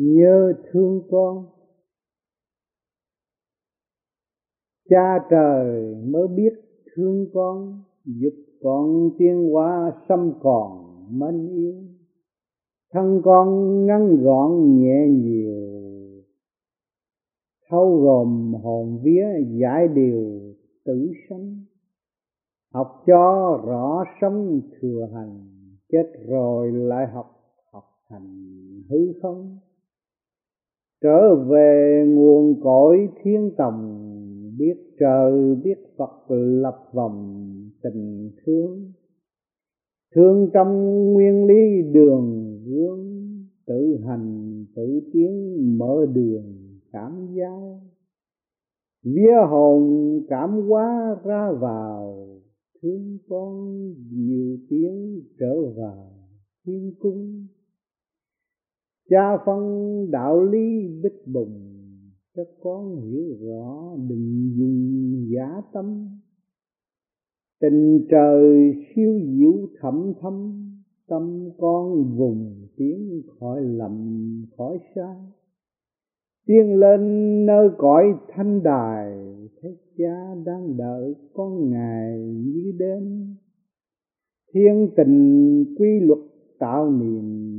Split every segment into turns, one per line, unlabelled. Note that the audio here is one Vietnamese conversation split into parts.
nhớ thương con. Cha trời mới biết thương con, giúp con tiên hóa xâm còn mến yêu thân con ngắn gọn nhẹ nhiều, thâu gồm hồn vía giải điều tử sanh. Học cho rõ sống thừa hành, chết rồi lại học học thành hư không? Trở về nguồn cõi thiên tòng biết trời, biết phật lập vòng tình thương. Thương trong nguyên lý đường hướng, tự hành, tự tiến, mở đường, cảm giao vía hồn cảm hóa ra vào, thương con nhiều tiếng trở vào thiên cung cha phân đạo lý bích bùng, cho con hiểu rõ đừng dùng giả tâm. Tình trời siêu diệu thẩm thâm, tâm con vùng tiếng khỏi lầm, khỏi sai. Tiên lên nơi cõi thanh đài, thấy cha đang đợi con ngài như đêm. Thiên tình quy luật tạo niềm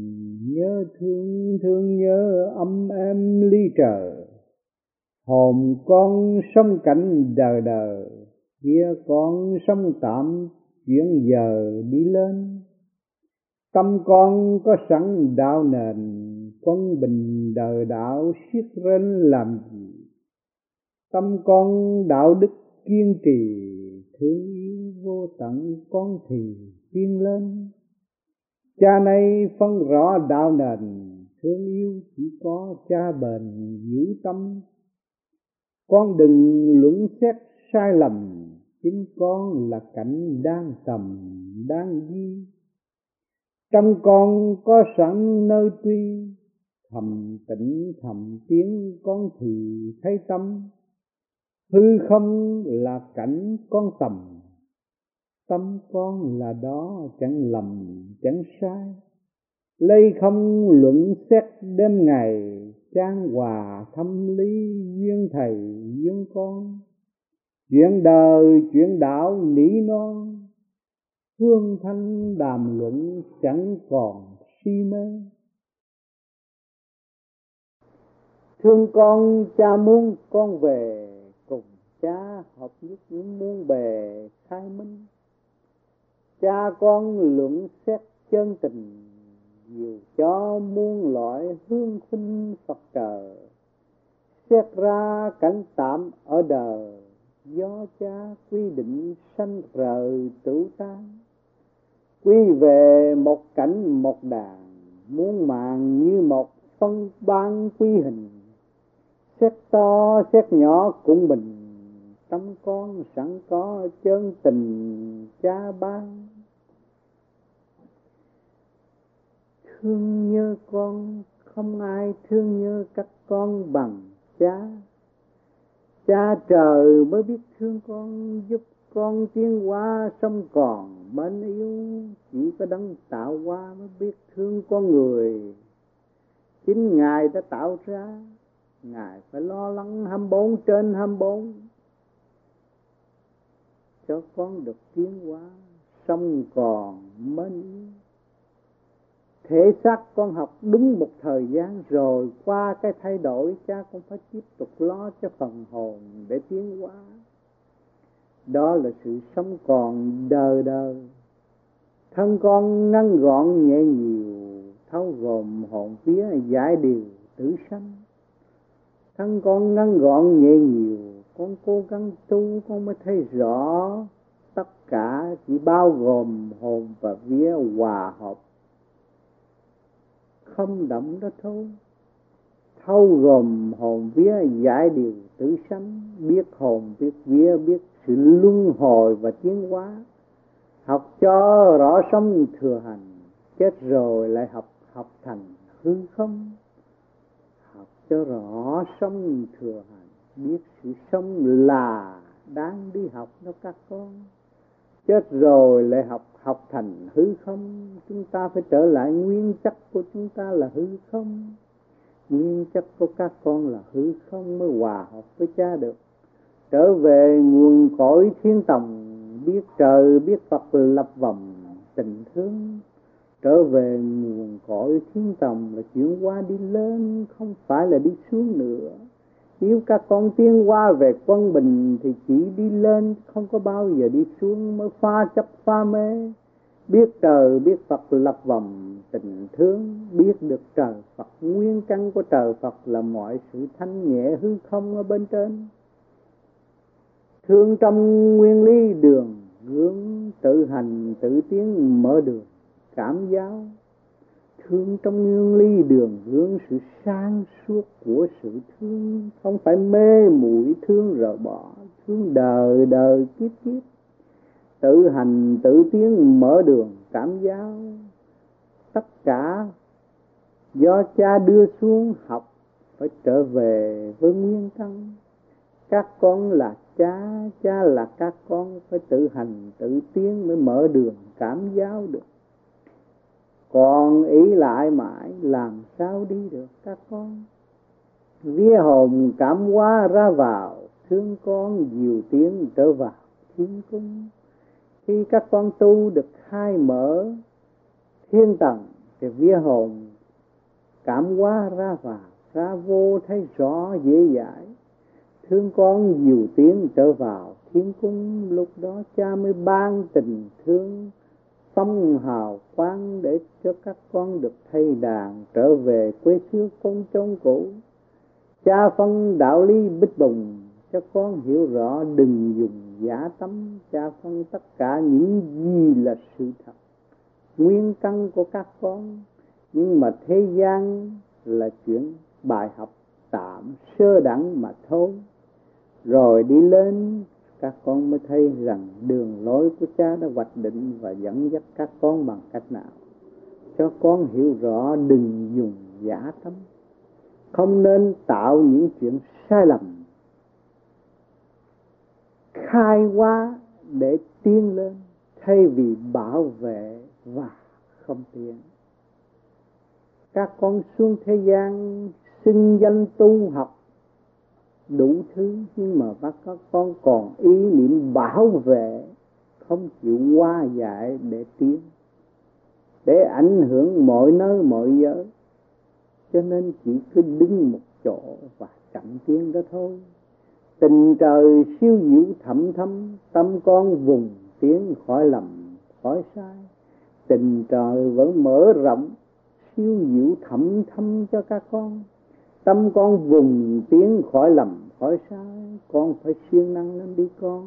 nhớ thương thương nhớ âm em ly trời hồn con sống cảnh đời đời kia con sống tạm chuyển giờ đi lên. Tâm con có sẵn đạo nền, quân bình đời đạo siết rên làm gì? Tâm con đạo đức kiên trì, thương yêu vô tận con thì tiên lên cha nay phân rõ đạo nền, thương yêu chỉ có cha bền giữ tâm. Con đừng luận xét sai lầm, chính con là cảnh đang tầm, đang di. Trong con có sẵn nơi tuy, thầm tĩnh thầm tiếng con thì thấy tâm. Hư không là cảnh con tầm tâm con là đó, chẳng lầm, chẳng sai. Lấy không luận xét đêm ngày, trang hòa thâm lý duyên thầy, duyên con. Chuyện đời, chuyện đạo nỉ non. Hương thanh đàm luận chẳng còn si mê. Thương con, cha muốn con về, cùng cha hợp nhất những muôn bề khai minh cha con luận xét chân tình, nhiều cho muôn loại hương sinh Phật trời. Xét ra cảnh tạm ở đời, do cha quy định sanh rời tử tan quy về một cảnh một đàn, muôn màng như một phân ban quy hình. Xét to, xét nhỏ cũng bình tâm con sẵn có chân tình cha ban. Thương nhớ con, không ai thương nhớ các con bằng cha. Cha trời mới biết thương con, giúp con tiến hóa sông còn mến yêu. Chỉ có đấng tạo hóa mới biết thương con người. Chính ngài đã tạo ra. Ngài phải lo lắng 24 trên 24 cho con được tiến hóa, sống còn mến yêu thể xác con học đúng một thời gian rồi, qua cái thay đổi, cha con phải tiếp tục lo cho phần hồn để tiến hóa. Đó là sự sống còn đời đời thân con ngăn gọn, nhẹ nhiều, thấu gồm hồn vía, giải điều, tử sanh. Thân con ngăn gọn, nhẹ nhiều con cố gắng tu con mới thấy rõ tất cả chỉ bao gồm hồn và vía hòa hợp. Không động đó thôi. Thâu gồm hồn vía giải điều tử sanh, biết hồn, biết vía, biết sự luân hồi và tiến hóa. Học cho rõ sống thừa hành, chết rồi lại học học thành hư không. Học cho rõ sống thừa hành biết sự sống là đang đi học đó các con. Chết rồi lại học học thành hư không? Chúng ta phải trở lại, nguyên chất của chúng ta là hư không? Nguyên chất của các con là hư không mới hòa hợp với cha được. Trở về nguồn cõi thiên tòng, biết trời, biết phật lập vòng tình thương. Trở về nguồn cõi thiên tòng là chuyển qua đi lên, không phải là đi xuống nữa nếu các con tiến qua về quân bình thì chỉ đi lên, không có bao giờ đi xuống, mới pha chấp pha mê. Biết trời, biết Phật lập vòng tình thương, biết được trời Phật. Nguyên căn của trời Phật là mọi sự thanh nhẹ hư không ở bên trên. Thương trong nguyên lý đường, hướng, tự hành, tự tiến, mở đường, cảm giáo thương trong nguyên ly đường hướng, sự sáng suốt của sự thương. Không phải mê muội thương rời bỏ, thương đời đời kiếp kiếp. Tự hành, tự tiến, mở đường, cảm giáo. Tất cả do cha đưa xuống học, phải trở về với nguyên căn. Các con là cha cha là các con, phải tự hành, tự tiến mới mở đường, cảm giáo được còn ý lại mãi làm sao đi được các con? Vía hồn cảm hóa ra vào, thương con dìu tiếng trở vào thiên cung. Khi các con tu được khai mở thiên tầng, thì vía hồn cảm hóa ra vào, ra vô thấy rõ dễ dãi. Thương con dìu tiếng trở vào thiên cung, lúc đó cha mới ban tình thương phong hào quang để cho các con được thay đàn trở về quê xưa con trong cũ. Cha phân đạo lý bích bùng cho con hiểu rõ đừng dùng giả tâm. Cha phân tất cả những gì là sự thật, nguyên căn của các con. Nhưng mà thế gian là chuyện bài học tạm sơ đẳng mà thôi. Rồi đi lên các con mới thấy rằng đường lối của cha đã hoạch định và dẫn dắt các con bằng cách nào? Cho con hiểu rõ đừng dùng giả tâm không nên tạo những chuyện sai lầm. Khai hóa để tiến lên, thay vì bảo vệ và không tiến. Các con xuống thế gian, xưng danh tu học đủ thứ, nhưng mà bác các con còn ý niệm bảo vệ, không chịu qua dại để tiến, để ảnh hưởng mọi nơi, mọi giới. Cho nên chỉ cứ đứng một chỗ và chậm tiến đó thôi. Tình trời siêu diệu thẩm thâm tâm con vùng tiến khỏi lầm, khỏi sai. Tình trời vẫn mở rộng, siêu diệu thẩm thâm cho các con tâm con vùng tiếng khỏi lầm, khỏi sai. Con phải siêng năng lên đi con.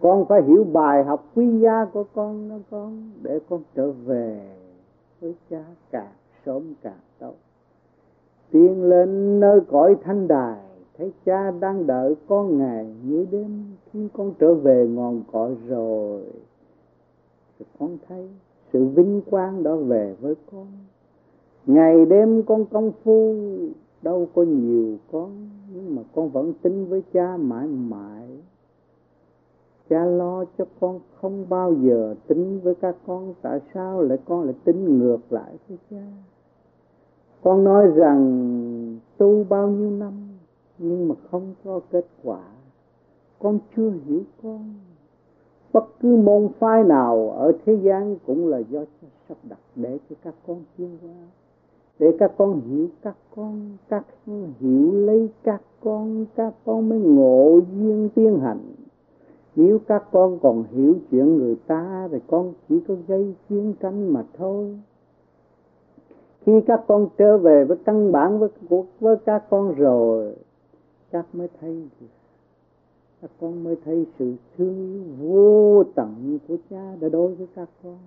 Con phải hiểu bài học quý giá của con đó con, để con trở về với cha càng sớm càng tốt. Tiến lên nơi cõi thanh đài, thấy cha đang đợi con ngày như đêm. Khi con trở về ngọn cõi rồi, thì con thấy sự vinh quang đó về với con. Ngày đêm con công phu đâu có nhiều con, nhưng mà con vẫn tin với cha mãi mãi. Cha lo cho con không bao giờ tính với các con, tại sao lại con lại tính ngược lại với cha? Con nói rằng tu bao nhiêu năm, nhưng mà không có kết quả. Con chưa hiểu con. Bất cứ môn phái nào ở thế gian cũng là do cha sắp đặt để cho các con tiến qua để các con hiểu, các con các con hiểu lấy các con các con mới ngộ duyên tiên hành nếu các con còn hiểu chuyện người ta thì con chỉ có gây chiến tranh mà thôi. Khi các con trở về với căn bản với cuộc, với các con rồi, các mới thấy các con mới thấy sự thương yêu vô tận của cha đã đối với các con.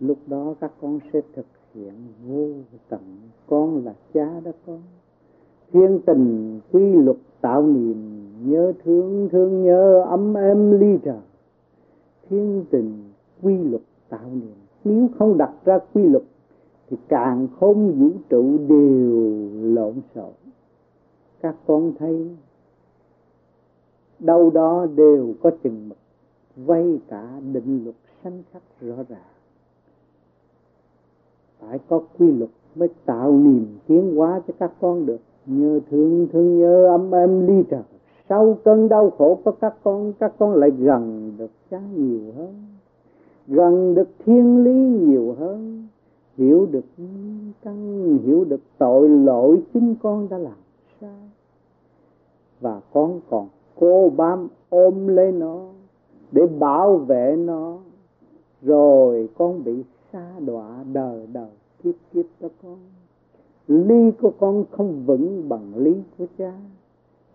Lúc đó các con sẽ thực hiện vô tận, con là cha đó con thiên tình quy luật tạo niềm nhớ thương thương nhớ ấm êm ly trời thiên tình quy luật tạo niềm, nếu không đặt ra quy luật, thì càng không vũ trụ đều lộn xộn. Các con thấy, đâu đó đều có chừng mực, vây cả định luật sanh khắc rõ ràng phải có quy luật mới tạo niềm tiến hóa cho các con được. Nhớ thương thương nhớ ấm êm ly trần sau cơn đau khổ của các con các con lại gần được cha nhiều hơn. Gần được thiên lý nhiều hơn. Hiểu được căn, hiểu được tội lỗi chính con đã làm sai. Và con còn cô bám ôm lấy nó để bảo vệ nó. Rồi con bị xa đọa đời đời kiếp kiếp cho con ly của con không vững bằng lý của cha.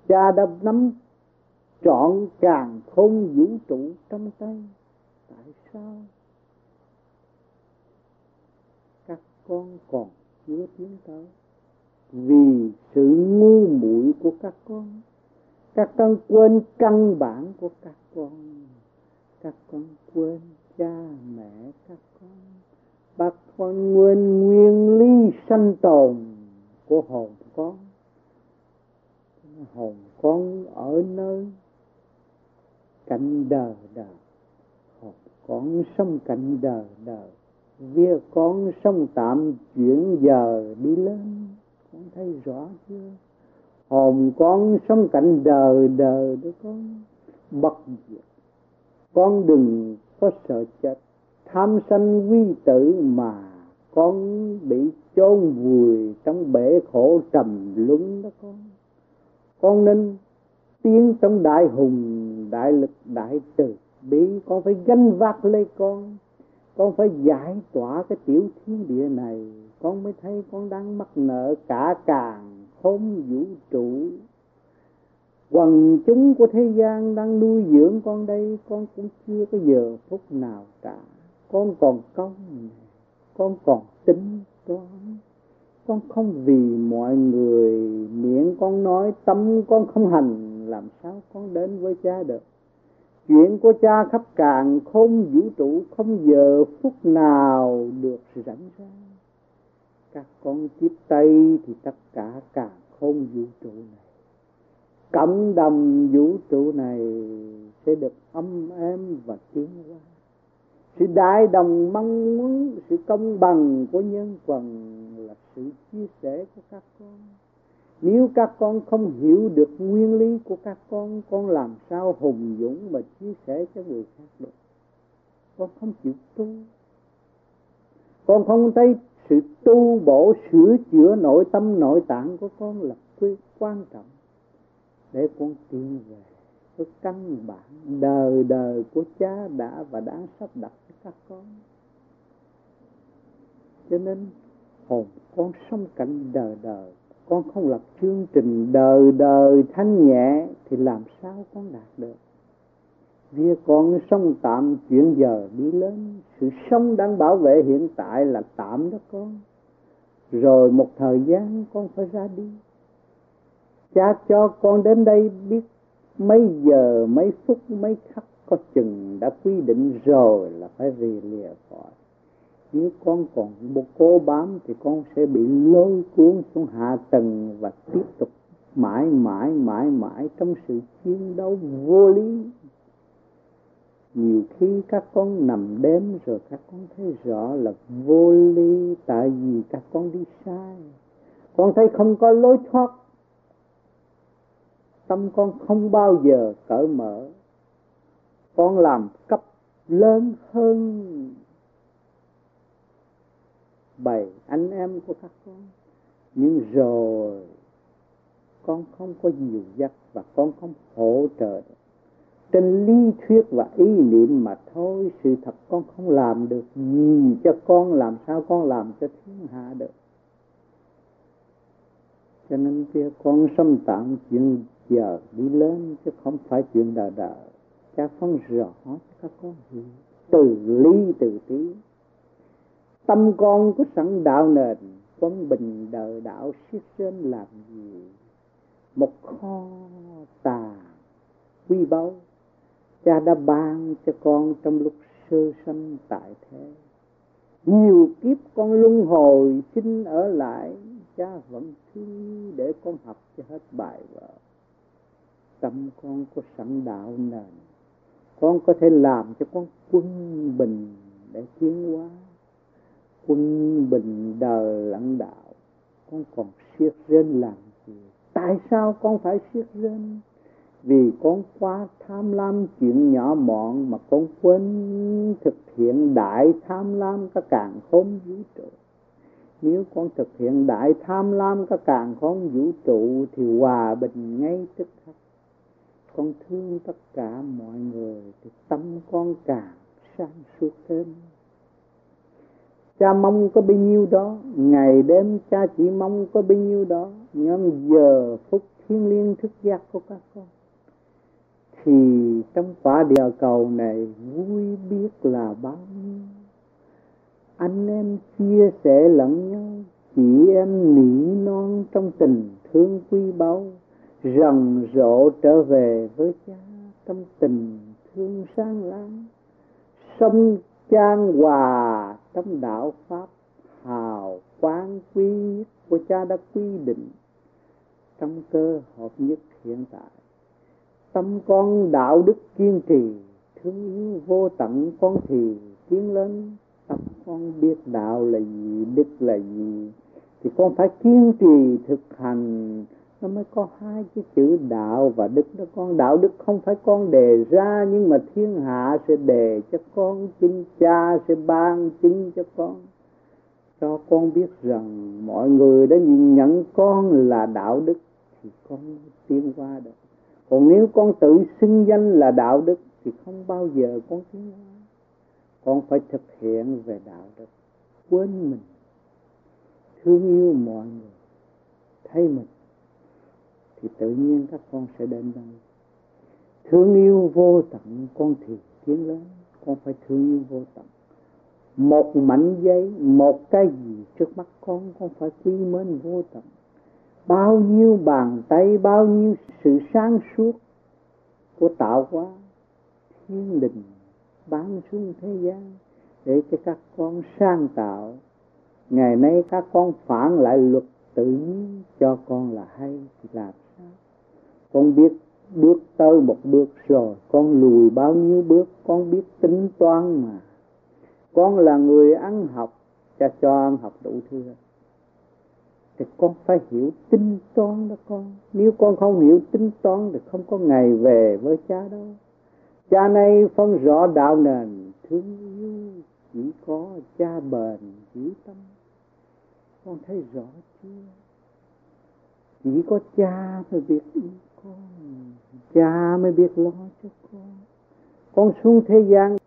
Cha đã nắm trọn càng không vũ trụ trong tay. Tại sao? Các con còn chưa tiến tới. Vì sự ngu muội của các con. Các con quên căn bản của các con. Các con quên cha mẹ các con nguyên nguyên lý sanh tồn của hồn con. Hồn con ở nơi cạnh đời đời hồn con sống cạnh đời đời việc con sống tạm chuyển giờ đi lên. Con thấy rõ chưa? Hồn con sống cạnh đời đời đó con. Bất diệt. Con đừng có sợ chết tham sân vi tử mà con bị chôn vùi trong bể khổ trầm luân đó con. Con nên tiến trong đại hùng, đại lực, đại từ. Bi con phải gánh vác lấy con. Con phải giải tỏa cái tiểu thiên địa này. Con mới thấy con đang mắc nợ cả càng không vũ trụ. Quần chúng của thế gian đang nuôi dưỡng con đây, con cũng chưa có giờ phút nào cả con còn công con còn tính toán. Con không vì mọi người miệng con nói, tâm con không hành, làm sao con đến với cha được? Chuyện của cha khắp càng không vũ trụ, không giờ phút nào được rảnh ra các con tiếp tay thì tất cả càng không vũ trụ này. Cộng đồng vũ trụ này sẽ được âm êm và tiến hóa sự đại đồng mong muốn sự công bằng của nhân quần là sự chia sẻ của các con. Nếu các con không hiểu được nguyên lý của các con con làm sao hùng dũng mà chia sẻ cho người khác được? Con không chịu tu. Con không thấy sự tu bổ sửa chữa nội tâm, nội tạng của con là quan trọng để con tiến về cái căn bản đời đời của cha đã và đã sắp đặt cho các con. Cho nên, hồn con sống cảnh đời đời. Con không lập chương trình đời đời thanh nhẹ thì làm sao con đạt được? Vì con sống tạm chuyển giờ đi lên. Sự sống đang bảo vệ hiện tại là tạm đó con. Rồi một thời gian con phải ra đi. Cha cho con đến đây biết mấy giờ, mấy phút, mấy khắc có chừng đã quy định rồi là phải rì lìa khỏi. Nếu con còn một cố bám thì con sẽ bị lôi cuốn xuống hạ tầng và tiếp tục mãi mãi mãi mãi trong sự chiến đấu vô lý. Nhiều khi các con nằm đếm rồi các con thấy rõ là vô lý tại vì các con đi sai. Con thấy không có lối thoát tâm con không bao giờ cởi mở. Con làm cấp lớn hơn. Bầy anh em của các con. Nhưng rồi, con không có dìu dắt và con không hỗ trợ được. Trên lý thuyết và ý niệm mà thôi, sự thật con không làm được gì cho con, làm sao con làm cho thiên hạ được. Cho nên kia con xâm tạm chuyện giờ đi lên chứ không phải chuyện đời đời cha phân rõ cho các con. Hiểu từ lý từ tí. Tâm con có sẵn đạo nền quân bình đời đạo siết trên làm gì? Một kho tà quy báu, cha đã ban cho con trong lúc sơ sanh tại thế. Nhiều kiếp con luân hồi xin ở lại, cha vẫn thương để con học cho hết bài vở tâm con có sẵn đạo nền, con có thể làm cho con quân bình để tiến hóa. Quân bình đời lẫn đạo, con còn siết rên làm gì? Tại sao con phải siết rên? Vì con quá tham lam chuyện nhỏ mọn mà con quên thực hiện đại tham lam các càng không vũ trụ. Nếu con thực hiện đại tham lam các càng không vũ trụ thì hòa bình ngay tức khắc con thương tất cả mọi người thì tâm con càng sáng suốt thêm. Cha mong có bấy nhiêu đó, ngày đêm cha chỉ mong có bấy nhiêu đó. Nhưng giờ phút thiên liêng thức giác của các con, thì trong quả địa cầu này vui biết là bao nhiêu. Anh em chia sẻ lẫn nhau, chị em nỉ non trong tình thương quý báu rầm rộ trở về với cha trong tình thương sáng láng. Sông trang hòa trong đạo pháp hào quang quý nhất của cha đã quy định. Trong cơ hợp nhất hiện tại, tâm con đạo đức kiên trì, thương yêu vô tận con thì tiến lên. Tâm con biết đạo là gì, đức là gì, thì con phải kiên trì thực hành nó mới có hai cái chữ đạo và đức. Đó con đạo đức không phải con đề ra, nhưng mà thiên hạ sẽ đề cho con, chính cha sẽ ban chứng cho con. Cho con biết rằng mọi người đã nhìn nhận con là đạo đức thì con tiến qua được. Còn nếu con tự xưng danh là đạo đức thì không bao giờ con tiến qua. Con phải thực hiện về đạo đức. Quên mình. Thương yêu mọi người. Thấy mình thì tự nhiên các con sẽ đến đây. Thương yêu vô tận, con thì tiến lớn. Con phải thương yêu vô tận. Một mảnh giấy, một cái gì trước mắt con con phải quý mến vô tận. Bao nhiêu bàn tay, bao nhiêu sự sáng suốt của tạo hóa, thiên đình ban xuống thế gian để cho các con sang tạo. Ngày nay các con phản lại luật tự nhiên, cho con là hay thì con biết bước tới một bước rồi. Con lùi bao nhiêu bước, con biết tính toán mà. Con là người ăn học, cha cho ăn học đủ thứ thì con phải hiểu tính toán đó con. Nếu con không hiểu tính toán thì không có ngày về với cha đâu. Cha này phân rõ đạo nền, thương yêu chỉ có cha bền, giữ tâm. Con thấy rõ chưa? Chỉ có cha mới biết. yêu con cha mới biết lo cho con. Con xuống thế gian,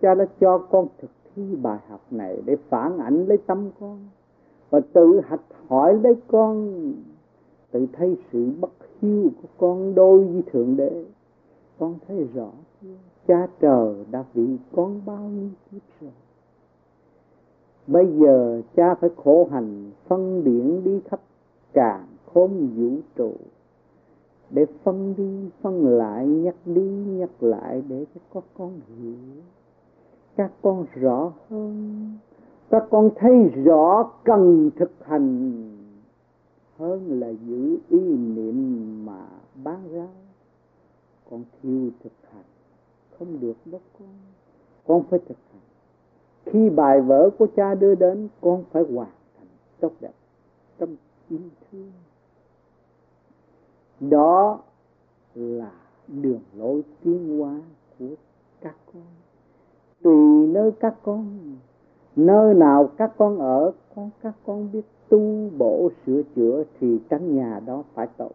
cha đã cho con thực thi bài học này để phản ảnh lấy tâm con và tự hạch hỏi lấy con, tự thấy sự bất hiếu của con đôi với thượng đế. Con thấy rõ cha trời đã vì con bao nhiêu kiếp rồi. Bây giờ cha phải khổ hành, phân điển đi khắp càng khôn vũ trụ để phân đi, phân lại, nhắc đi, nhắc lại để cho các con hiểu. Các con rõ hơn. Các con thấy rõ cần thực hành. Hơn là giữ ý niệm mà bán ra. Con thiếu thực hành. Không được đó con. Con phải thực hành. Khi bài vở của cha đưa đến, con phải hoàn thành tốt đẹp trong yêu thương đó là đường lối tiến hóa của các con. Tùy nơi các con, nơi nào các con ở, con các con biết tu, bổ, sửa chữa thì căn nhà đó phải tốt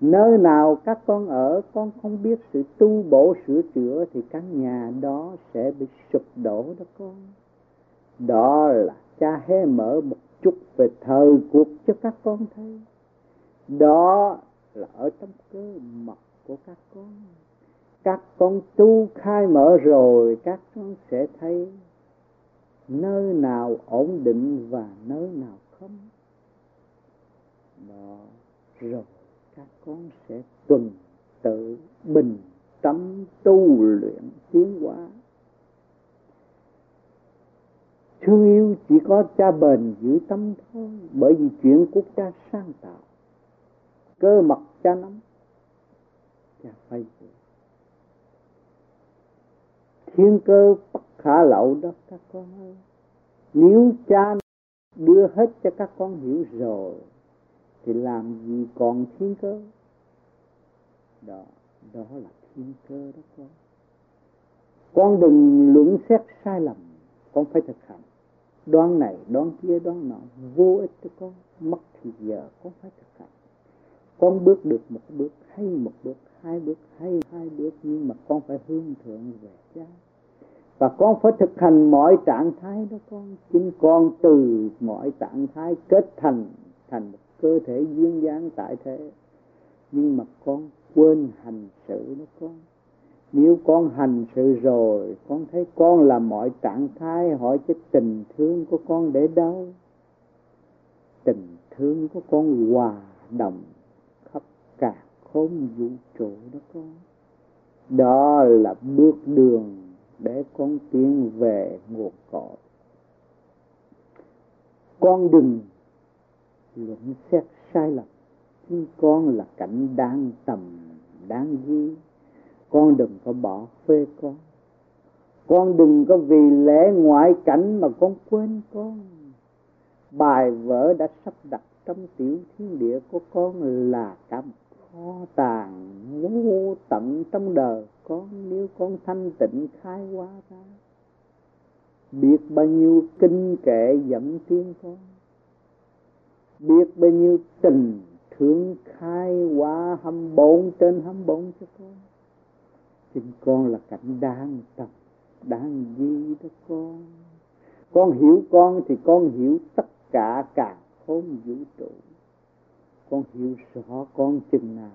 nơi nào các con ở, con không biết sự tu, bổ, sửa chữa thì căn nhà đó sẽ bị sụp đổ đó con. Đó là cha hé mở một chút về thời cuộc cho các con thấy. Đó là ở trong cơ mật của các con. Các con tu khai mở rồi, các con sẽ thấy nơi nào ổn định và nơi nào không. Đó, rồi các con sẽ tuần tự bình tâm tu luyện tiến hóa. Thương yêu chỉ có cha bền giữ tâm thôi, bởi vì chuyện của cha sáng tạo cơ mật cha nắm. Cha phải thiên cơ bất khả lậu đó các con ơi. Nếu cha đưa hết cho các con hiểu rồi, thì làm gì còn thiên cơ? Đó đó là thiên cơ đó con. Con đừng luận xét sai lầm, con phải thực hành. Đoán này, đoán kia, đoán nọ, vô ích cho con. Mất thì giờ con phải thực hành con bước được một bước, hay một bước, hai bước, hay hai bước, nhưng mà con phải hướng thượng về cha. Và con phải thực hành mọi trạng thái đó con. Chính con từ mọi trạng thái kết thành thành một cơ thể duyên dáng tại thế. Nhưng mà con quên hành sự đó con. Nếu con hành sự rồi, con thấy con là mọi trạng thái hỏi cái tình thương của con để đâu? Tình thương của con hòa đồng cả khôn vũ trụ đó con đó là bước đường để con tiến về nguồn cội. Con đừng luận xét sai lầm. Chính con là cảnh đáng tầm, đáng ghi. Con đừng có bỏ phê con. Con đừng có vì lẽ ngoại cảnh mà con quên con. Bài vở đã sắp đặt trong tiểu thiên địa của con là cả một kho tàng vô tận trong đời con nếu con thanh tịnh khai hóa ra. Biết bao nhiêu kinh kệ dẫn tiên con biết bao nhiêu tình thương khai hóa hâm bốn trên hâm bốn cho con. Chính con là cảnh đang tập đang ghi đó con. Con hiểu con thì con hiểu tất cả cả khôn vũ trụ con hiểu rõ con chừng nào,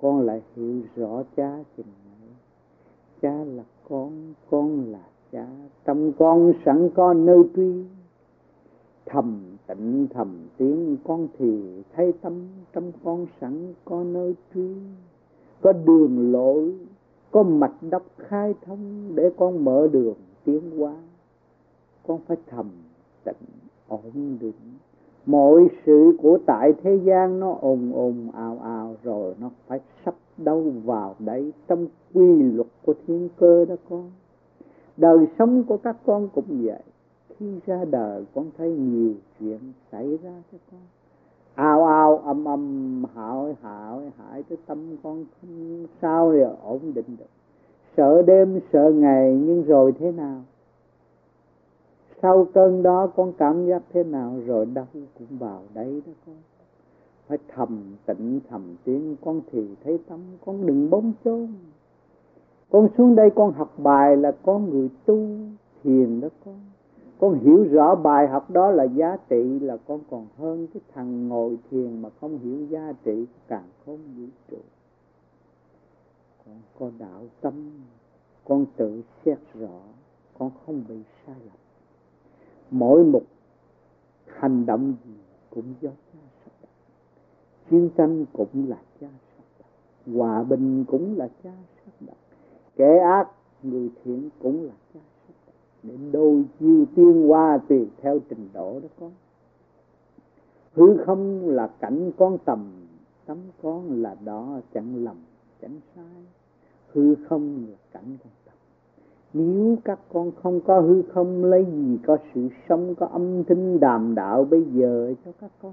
con lại hiểu rõ cha chừng này cha là con con là cha. Tâm con sẵn có nơi truy thầm tịnh thầm tiếng con thì thấy tâm. Trong con sẵn có nơi truy có đường lối, có mạch đốc khai thông để con mở đường tiến hóa. Con phải thầm tịnh, ổn định mọi sự của tại thế gian nó ồn ồn ào ào rồi nó phải sắp đâu vào đấy. Trong quy luật của thiên cơ đó con đời sống của các con cũng vậy. Khi ra đời con thấy nhiều chuyện xảy ra cho con. Ào ào âm âm hại hại, hại tới tâm con không sao rồi ổn định được. Sợ đêm sợ ngày nhưng rồi thế nào? Sau cơn đó con cảm giác thế nào rồi đau cũng vào đấy đó con. Phải thầm tịnh thầm tiếng con thì thấy tâm con đừng bóng chôn. Con xuống đây con học bài là con người tu thiền đó con. Con hiểu rõ bài học đó là giá trị là con còn hơn cái thằng ngồi thiền mà không hiểu giá trị, càng không vũ trụ. Con có đạo tâm, con tự xét rõ, con không bị sai lầm mỗi một hành động gì cũng do cha sắp đặt. Chiến tranh cũng là cha sắp đặt. Hòa bình cũng là cha sắp đặt. Kẻ ác, người thiện cũng là cha sắp đặt. Để đôi chiêu tiên hoa tùy theo trình độ đó con. Hư không là cảnh con tầm, tấm con là đó chẳng lầm, chẳng sai. Hư không là cảnh con nếu các con không có hư không, lấy gì có sự sống, có âm thanh đàm đạo bây giờ cho các con?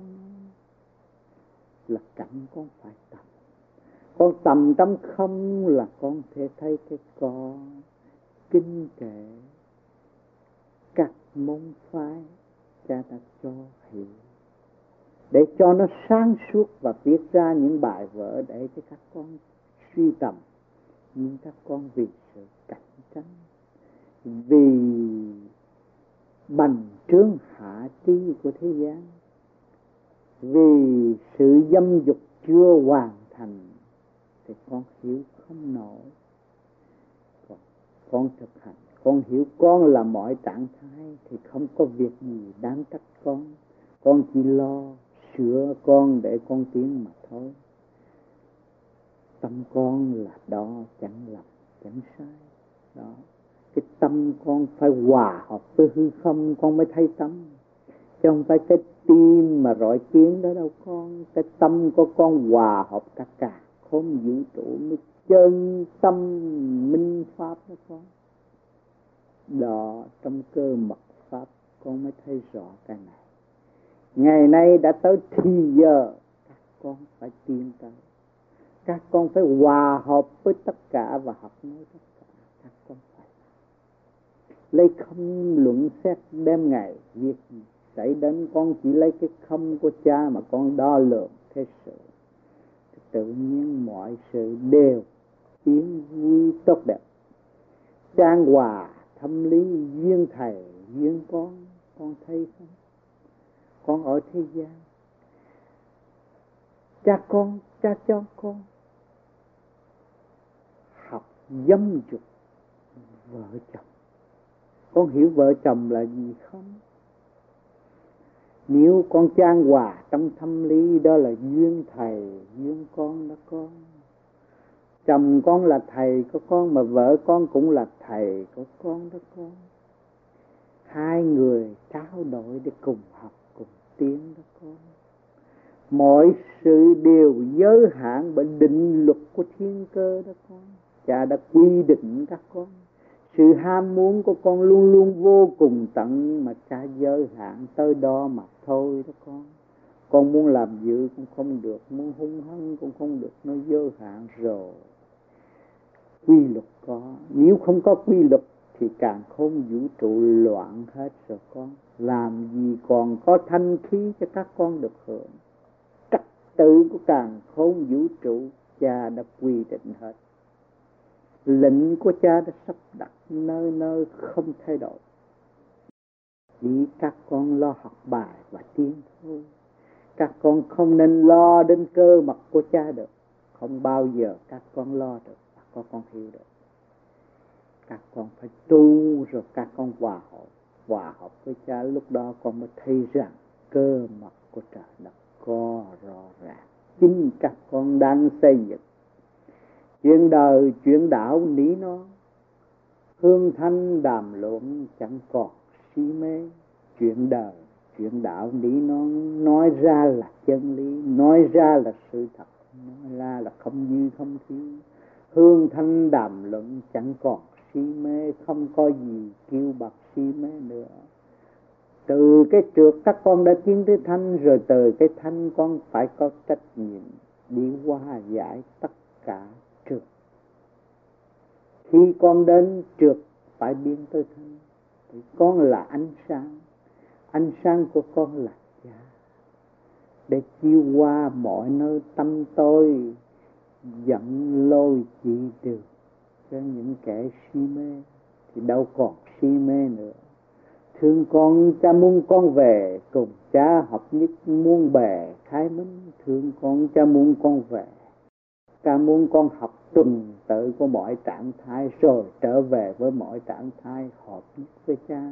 Là cảnh con phải tầm. Con tầm tâm không là con thể thấy cái con kinh kệ các môn phái cha đã cho hiểu. Để cho nó sáng suốt và viết ra những bài vở để cho các con suy tầm. Nhưng các con vì sự cạnh tranh vì bành trướng hạ trí của thế gian vì sự dâm dục chưa hoàn thành thì con hiểu không nổi. Con, con thực hành con hiểu con là mọi trạng thái thì không có việc gì đáng trách con. Con chỉ lo sửa con để con tiến mà thôi. Tâm con là đó chẳng lầm chẳng sai. Đó cái tâm con phải hòa hợp với hư không, con mới thấy tâm. Chứ không phải cái tim mà rọi kiến đó đâu con. Cái tâm của con hòa hợp tất cả. Không vũ trụ mới chân tâm minh pháp đó con. Đó, trong cơ mật pháp, con mới thấy rõ cái này. Ngày nay đã tới thì giờ, các con phải tiến tới. Các con phải hòa hợp với tất cả và học nói tất cả các con phải lấy không luận xét đêm ngày, việc xảy đến con chỉ lấy cái không của cha mà con đo lường thế sự. Tự nhiên mọi sự đều tiến vui tốt đẹp. Trang hòa thâm lý duyên thầy, duyên con con thấy không? Con ở thế gian. Cha con, cha cho con. Học dâm dục vợ chồng con hiểu vợ chồng là gì không? Nếu con trang hòa trong thâm lý, đó là duyên thầy, duyên con đó con. Chồng con là thầy của con mà vợ con cũng là thầy của con đó con. Hai người trao đổi để cùng học, cùng tiến đó con. Mọi sự đều giới hạn bởi định luật của thiên cơ đó con. Cha đã quy định các con sự ham muốn của con luôn luôn vô cùng tận, nhưng mà cha giới hạn tới đó mà thôi đó con. Con muốn làm dữ cũng không được, muốn hung hăng cũng không được, nó giới hạn rồi. Quy luật có. Nếu không có quy luật thì càng không vũ trụ loạn hết rồi con. Làm gì còn có thanh khí cho các con được hưởng? Trật tự của càng không vũ trụ, cha đã quy định hết lệnh của cha đã sắp đặt nơi nơi không thay đổi. Chỉ các con lo học bài và tiến thôi. Các con không nên lo đến cơ mặt của cha được. Không bao giờ các con lo được và có con hiểu được. Các con phải tu rồi các con hòa hợp. Hòa hợp với cha lúc đó con mới thấy rằng cơ mặt của trời đất có rõ ràng. Chính các con đang xây dựng chuyện đời, chuyện đạo lý nó. Hương thanh đàm luận chẳng còn si mê. Chuyện đời, chuyện đạo lý nó. Nói ra là chân lý, nói ra là sự thật, nói ra là không như không thiếu. Hương thanh đàm luận chẳng còn si mê, không có gì kêu bạc si mê nữa. Từ cái trượt các con đã tiến tới thanh, rồi từ cái thanh con phải có trách nhiệm đi qua giải tất cả khi con đến trượt phải biến tới thân, thì con là ánh sáng. Ánh sáng của con là cha để chiêu qua mọi nơi tâm tôi dẫn lôi chỉ được cho những kẻ si mê thì đâu còn si mê nữa. Thương con cha muốn con về cùng cha hợp nhất muôn bề, khai minh thương con cha muốn con về. Cha muốn con học tuần tự của mọi trạng thái rồi trở về với mọi trạng thái hợp nhất với cha.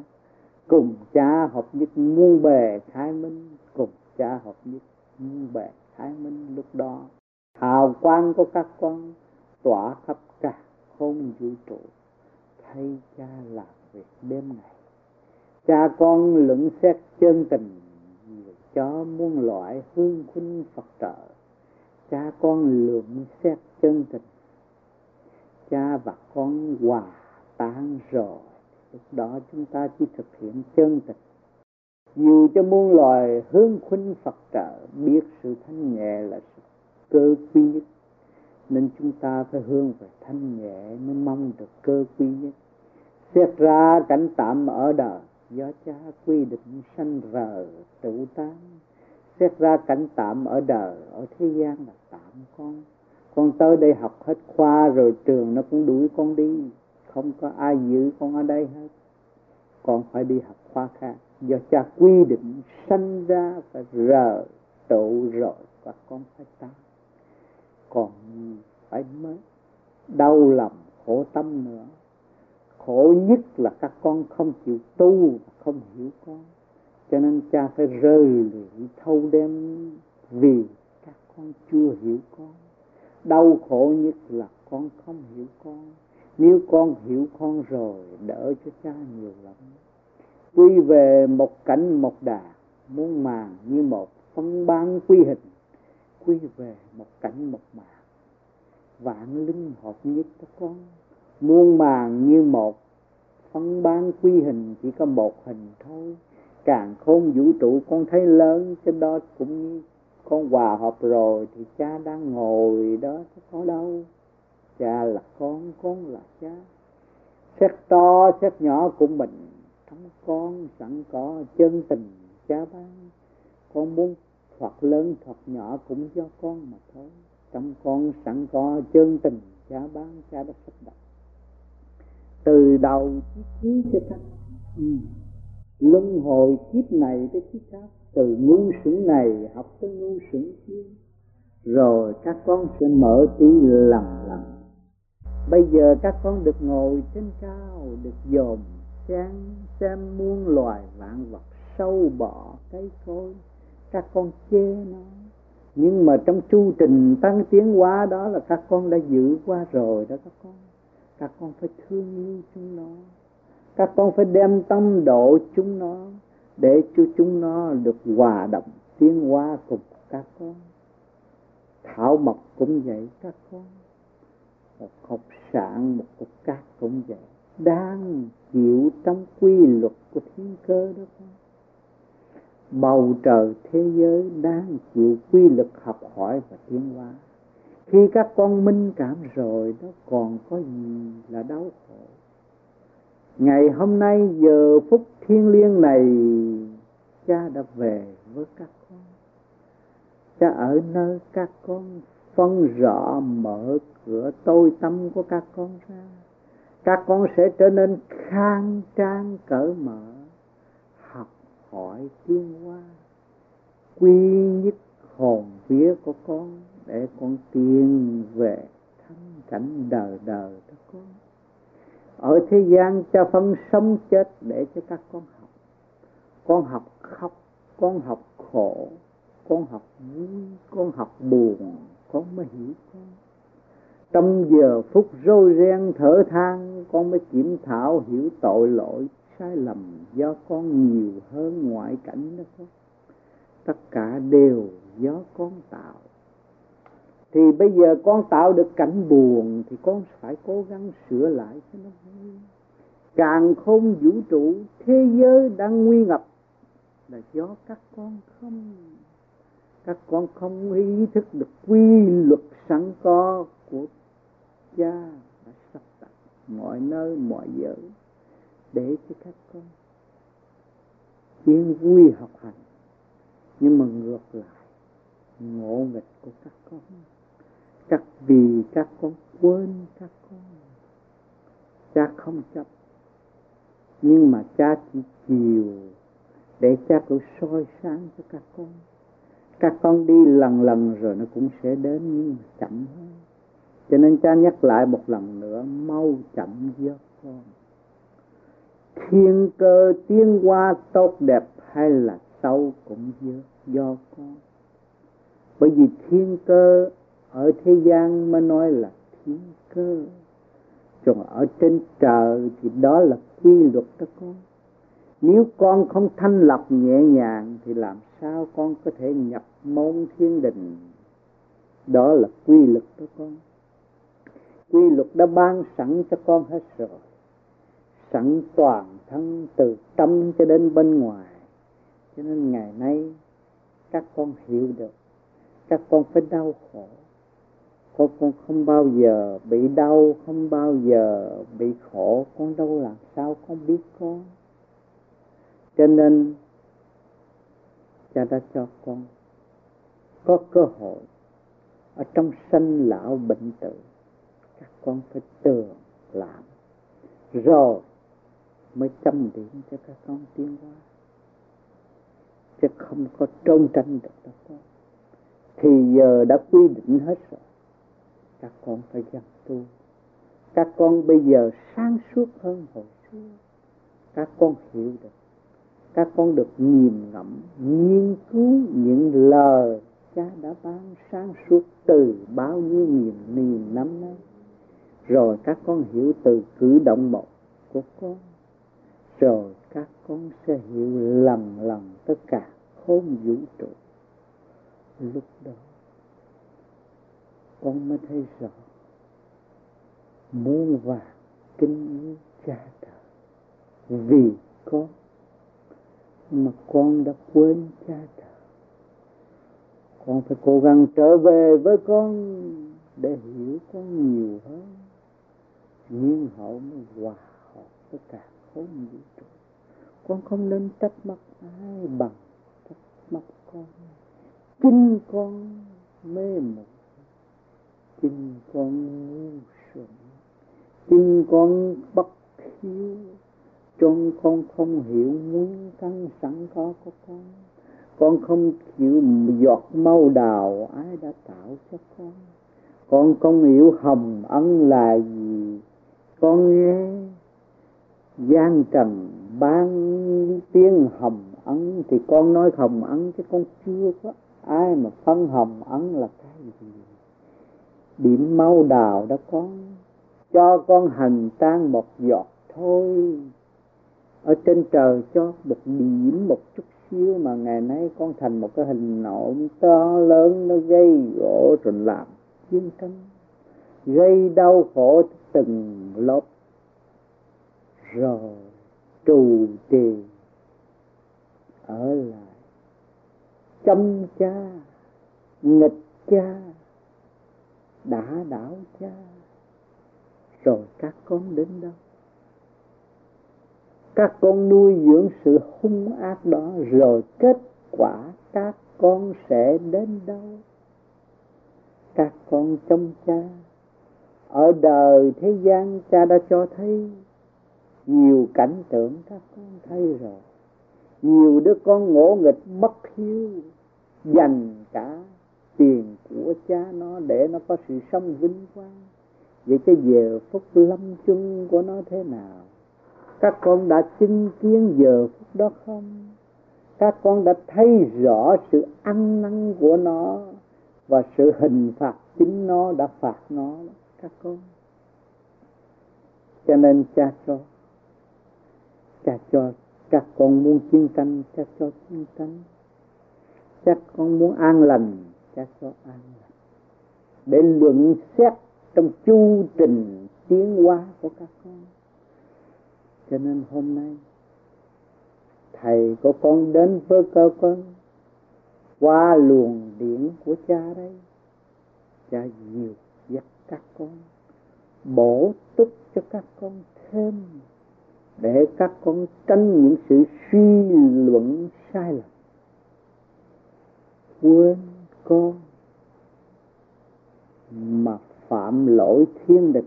Cùng cha hợp nhất muôn bề khai minh, cùng cha hợp nhất muôn bề khai minh lúc đó. Hào quang của các con tỏa khắp cả không vũ trụ, thay cha làm việc đêm ngày. Cha con luận xét chân tình cho muôn loại hương khuynh phật trợ. Cha con luận xét chân tình cha và con hòa tan rồi. Lúc đó chúng ta chỉ thực hiện chân tịch dù cho muôn loài hướng khuynh Phật trợ, biết sự thanh nhẹ là sự cơ quy nhất, nên chúng ta phải hướng về thanh nhẹ mới mong được cơ quy nhất. Xét ra cảnh tạm ở đời, do cha quy định sanh rờ tự tán. Xét ra cảnh tạm ở đời, ở thế gian là tạm con con tới đây học hết khoa rồi trường nó cũng đuổi con đi. Không có ai giữ con ở đây hết. Con phải đi học khoa khác. Do cha quy định sanh ra phải rờ tụ rồi, và con phải tan còn phải mới đau lòng, khổ tâm nữa. Khổ nhất là các con không chịu tu không hiểu con. Cho nên cha phải rơi lụy thâu đêm vì các con chưa hiểu con đau khổ nhất là con không hiểu con. Nếu con hiểu con rồi, đỡ cho cha nhiều lắm. Quy về một cảnh một đà muốn màng như một phân ban quy hình. Quy về một cảnh một màng, vạn linh hợp nhất các con. Muôn màng như một phân ban quy hình, chỉ có một hình thôi. Càng khôn vũ trụ con thấy lớn, cái đó cũng con hòa hợp rồi thì cha đang ngồi đó có đâu. Cha là con con là cha. Xét to, xét nhỏ của mình. Trong con, sẵn có chân tình cha ban. Con muốn thoạt lớn, thoạt nhỏ cũng do con mà thôi. Trong con, sẵn có chân tình cha ban, cha đã sắp đặt. Từ đầu chí cuối cho các ừ. luân hồi kiếp này tới kiếp khác từ ngu xuẩn này học tới ngu xuẩn kia, rồi các con sẽ mở trí lầm lầm. Bây giờ các con được ngồi trên cao, được dòm, xem xem muôn loài vạn vật sâu bọ cái cối các con chê nó. Nhưng mà trong chu trình tăng tiến hóa đó là các con đã giữ qua rồi đó các con. Các con phải thương yêu chúng nó. Các con phải đem tâm độ chúng nó để cho chúng nó được hòa đồng tiến hóa cùng các con. Thảo mộc cũng vậy, các con. Một học sạn, một cục cát cũng vậy. Đang chịu trong quy luật của thiên cơ đó con. Bầu trời thế giới đang chịu quy luật học hỏi và tiến hóa. Khi các con minh cảm rồi, nó còn có gì là đau khổ? Ngày hôm nay giờ phút thiêng liêng này, cha đã về với các con. Cha ở nơi các con, phân rõ mở cửa tôi tâm của các con ra. Các con sẽ trở nên khang trang, cởi mở, học hỏi tiến hóa quy nhất hồn vía của con để con tiến về thăm cảnh đời đời cho con ở thế gian cha phân sống chết để cho các con học. Con học khóc, con học khổ, con học vui con học buồn, con mới hiểu con. Trong giờ phút rối ren thở than, con mới kiểm thảo hiểu tội lỗi sai lầm do con nhiều hơn ngoại cảnh đó con. Tất cả đều do con tạo thì bây giờ con tạo được cảnh buồn thì con phải cố gắng sửa lại cho nó vui. Càng không vũ trụ, thế giới đang nguy ngập. Là do các con không. Các con không ý thức được quy luật sẵn có của cha đã sắp đặt mọi nơi, mọi giờ để cho các con yên vui học hành. Nhưng mà ngược lại, ngộ nghịch của các con các vì các con quên các con. Cha không chấp. Nhưng mà cha chỉ chiều để cha cũng soi sáng cho các con. Các con đi lần lần rồi nó cũng sẽ đến nhưng mà chậm hơn. Cho nên cha nhắc lại một lần nữa mau chậm do con. Thiên cơ tiến qua tốt đẹp hay là xấu cũng do, do con. Bởi vì thiên cơ ở thế gian mới nói là thiên cơ. Còn ở trên trời thì đó là quy luật đó con. Nếu con không thanh lọc nhẹ nhàng thì làm sao con có thể nhập môn thiên đình? Đó là quy luật đó con. Quy luật đã ban sẵn cho con hết rồi. Sẵn toàn thân từ tâm cho đến bên ngoài. Cho nên ngày nay các con hiểu được. Các con phải đau khổ con con không bao giờ bị đau, không bao giờ bị khổ. Con đâu làm sao con biết con? Cho nên, cha đã cho con có cơ hội ở trong sanh lão bệnh tử. Các con phải tường làm rồi mới chăm điểm cho các con tiến hóa. Chứ không có trông tranh được đâu con. Thì giờ đã quy định hết rồi các con phải gặp tu. Các con bây giờ sáng suốt hơn hồi xưa. Các con hiểu được. Các con được nhìn ngẫm, nghiên cứu những lời cha đã ban sáng suốt từ bao nhiêu nghìn nghìn năm nay. Rồi các con hiểu từ cử động một của con. Rồi các con sẽ hiểu lần lần tất cả khôn vũ trụ. Lúc đó con mới thấy rõ muôn vàng kinh yêu cha trời vì con mà con đã quên cha trời con phải cố gắng trở về với con để hiểu con nhiều hơn. Nhiên hậu mới hòa hợp với cả khối vũ trụ. Con không nên trách móc ai bằng trách móc con. Chính con mê một chính con ngu xuẩn chính con bất hiếu. Trong con không hiểu nguyên căn sẵn có của con. Con không chịu giọt mau đào. Ai đã tạo cho con. Con không hiểu hồng ân là gì. Con nghe gian trần ban tiếng hồng ân thì con nói hồng ân chứ con chưa có ai mà phân hồng ân là điểm mau đào đó con cho con hành tan một giọt thôi. Ở trên trời cho một điểm, một chút xíu mà ngày nay con thành một cái hình nộm to lớn, nó gây gỗ rồi làm chiến tranh, gây đau khổ từng lớp. Rồi, trù trì ở lại. Chăm cha, nghịch cha đã đảo cha, rồi các con đến đâu các con nuôi dưỡng sự hung ác đó, rồi kết quả các con sẽ đến đâu? Các con trong cha, ở đời thế gian cha đã cho thấy nhiều cảnh tượng các con thấy rồi. Nhiều đứa con ngỗ nghịch, bất hiếu, dành cả tiền của cha nó để nó có sự sống vinh quang. Vậy cái giờ phút lâm chung của nó thế nào? Các con đã chứng kiến giờ phút đó không? Các con đã thấy rõ sự ăn năn của nó và sự hình phạt chính nó đã phạt nó, các con. Cho nên cha cho cha cho các con muốn chiến tranh, cha cho chiến tranh. Các con muốn an lành cha cho an. Lạc để luận xét trong chu trình tiến hóa của các con. Cho nên hôm nay, thầy của con đến với cơ con qua luồng điển của cha đây. Cha nhiều dắt các con, bổ túc cho các con thêm, để các con tránh những sự suy luận sai lầm quên con mà phạm lỗi thiên địch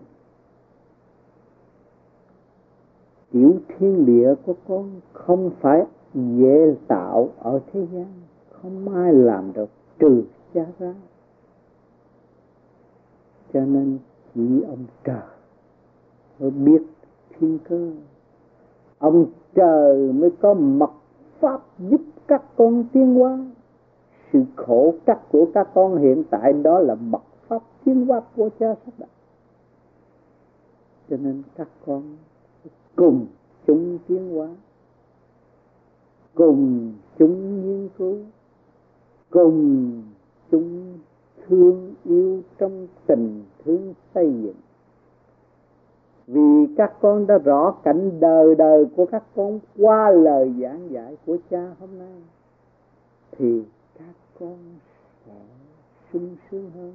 tiểu thiên địa của con không phải dễ tạo ở thế gian, không ai làm được trừ cha ra. Cho nên chỉ ông trời mới biết thiên cơ. Ông trời mới có mật pháp giúp các con tiến hóa sự khổ cắt của các con hiện tại đó là mật pháp tiến hóa của cha sắp đặt. Cho nên các con cùng chúng tiến hóa, cùng chúng nghiên cứu, cùng chúng thương yêu trong tình thương xây dựng. Vì các con đã rõ cảnh đời đời của các con qua lời giảng dạy của cha hôm nay, thì con sẽ sung sướng hơn.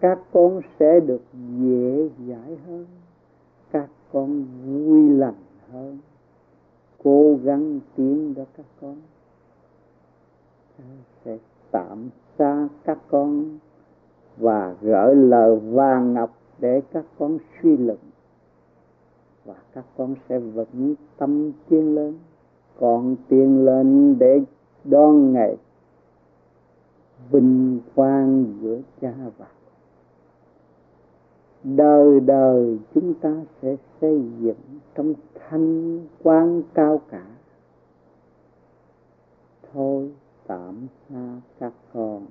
Các con sẽ được dễ dãi hơn. Các con vui lành hơn. Cố gắng tiến cho các con. Sẽ tạm xa các con và gỡ lời vàng ngọc để các con suy luận. Và các con sẽ vững tâm tiến lên, còn tiến lên để đón ngày vinh quang giữa cha và đời đời chúng ta sẽ xây dựng trong thanh quan cao cả. Thôi tạm xa các con.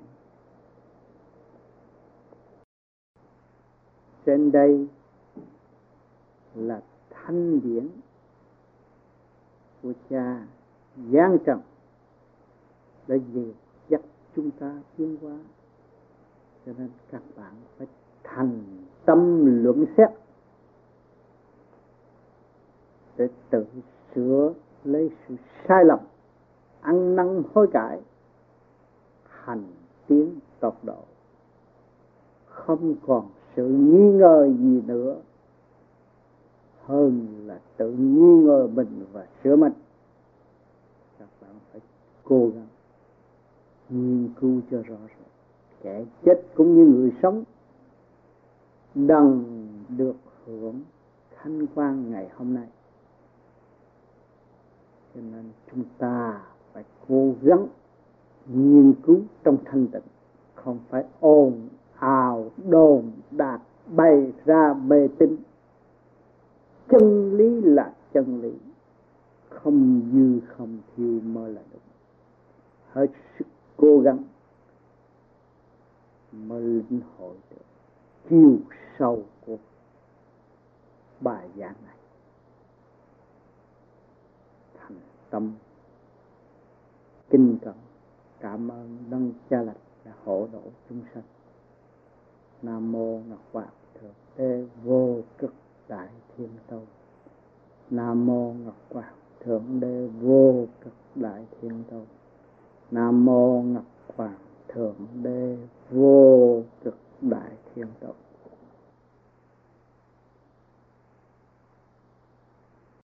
Trên đây là thanh điển của cha giang trọng đã về chúng ta tiến hóa. Cho nên các bạn phải thành tâm luận xét để tự sửa lấy sự sai lầm, ăn năn hối cải, hành tiến tốc độ. Không còn sự nghi ngờ gì nữa hơn là tự nghi ngờ mình và sửa mình. Các bạn phải cố gắng nghiên cứu cho rõ ràng. Kẻ chết cũng như người sống đằng được hưởng thanh quan ngày hôm nay. Cho nên chúng ta phải cố gắng nghiên cứu trong thanh tịnh. Không phải ồn ào đồn đạt bày ra mê tín chân lý là chân lý. Không dư không thiếu mới là đúng. Hết sức cố gắng mới lĩnh hội được chiều sâu của bài giảng này, thành tâm, kinh cẩn cảm ơn đấng cha lành đã hộ độ chúng sanh. Nam mô ngọc hoàng thượng đế vô cực đại thiên tôn. Nam mô ngọc hoàng thượng đế vô cực đại thiên tôn nam mô ngọc hoàng thượng đế vô cực đại thiên tổ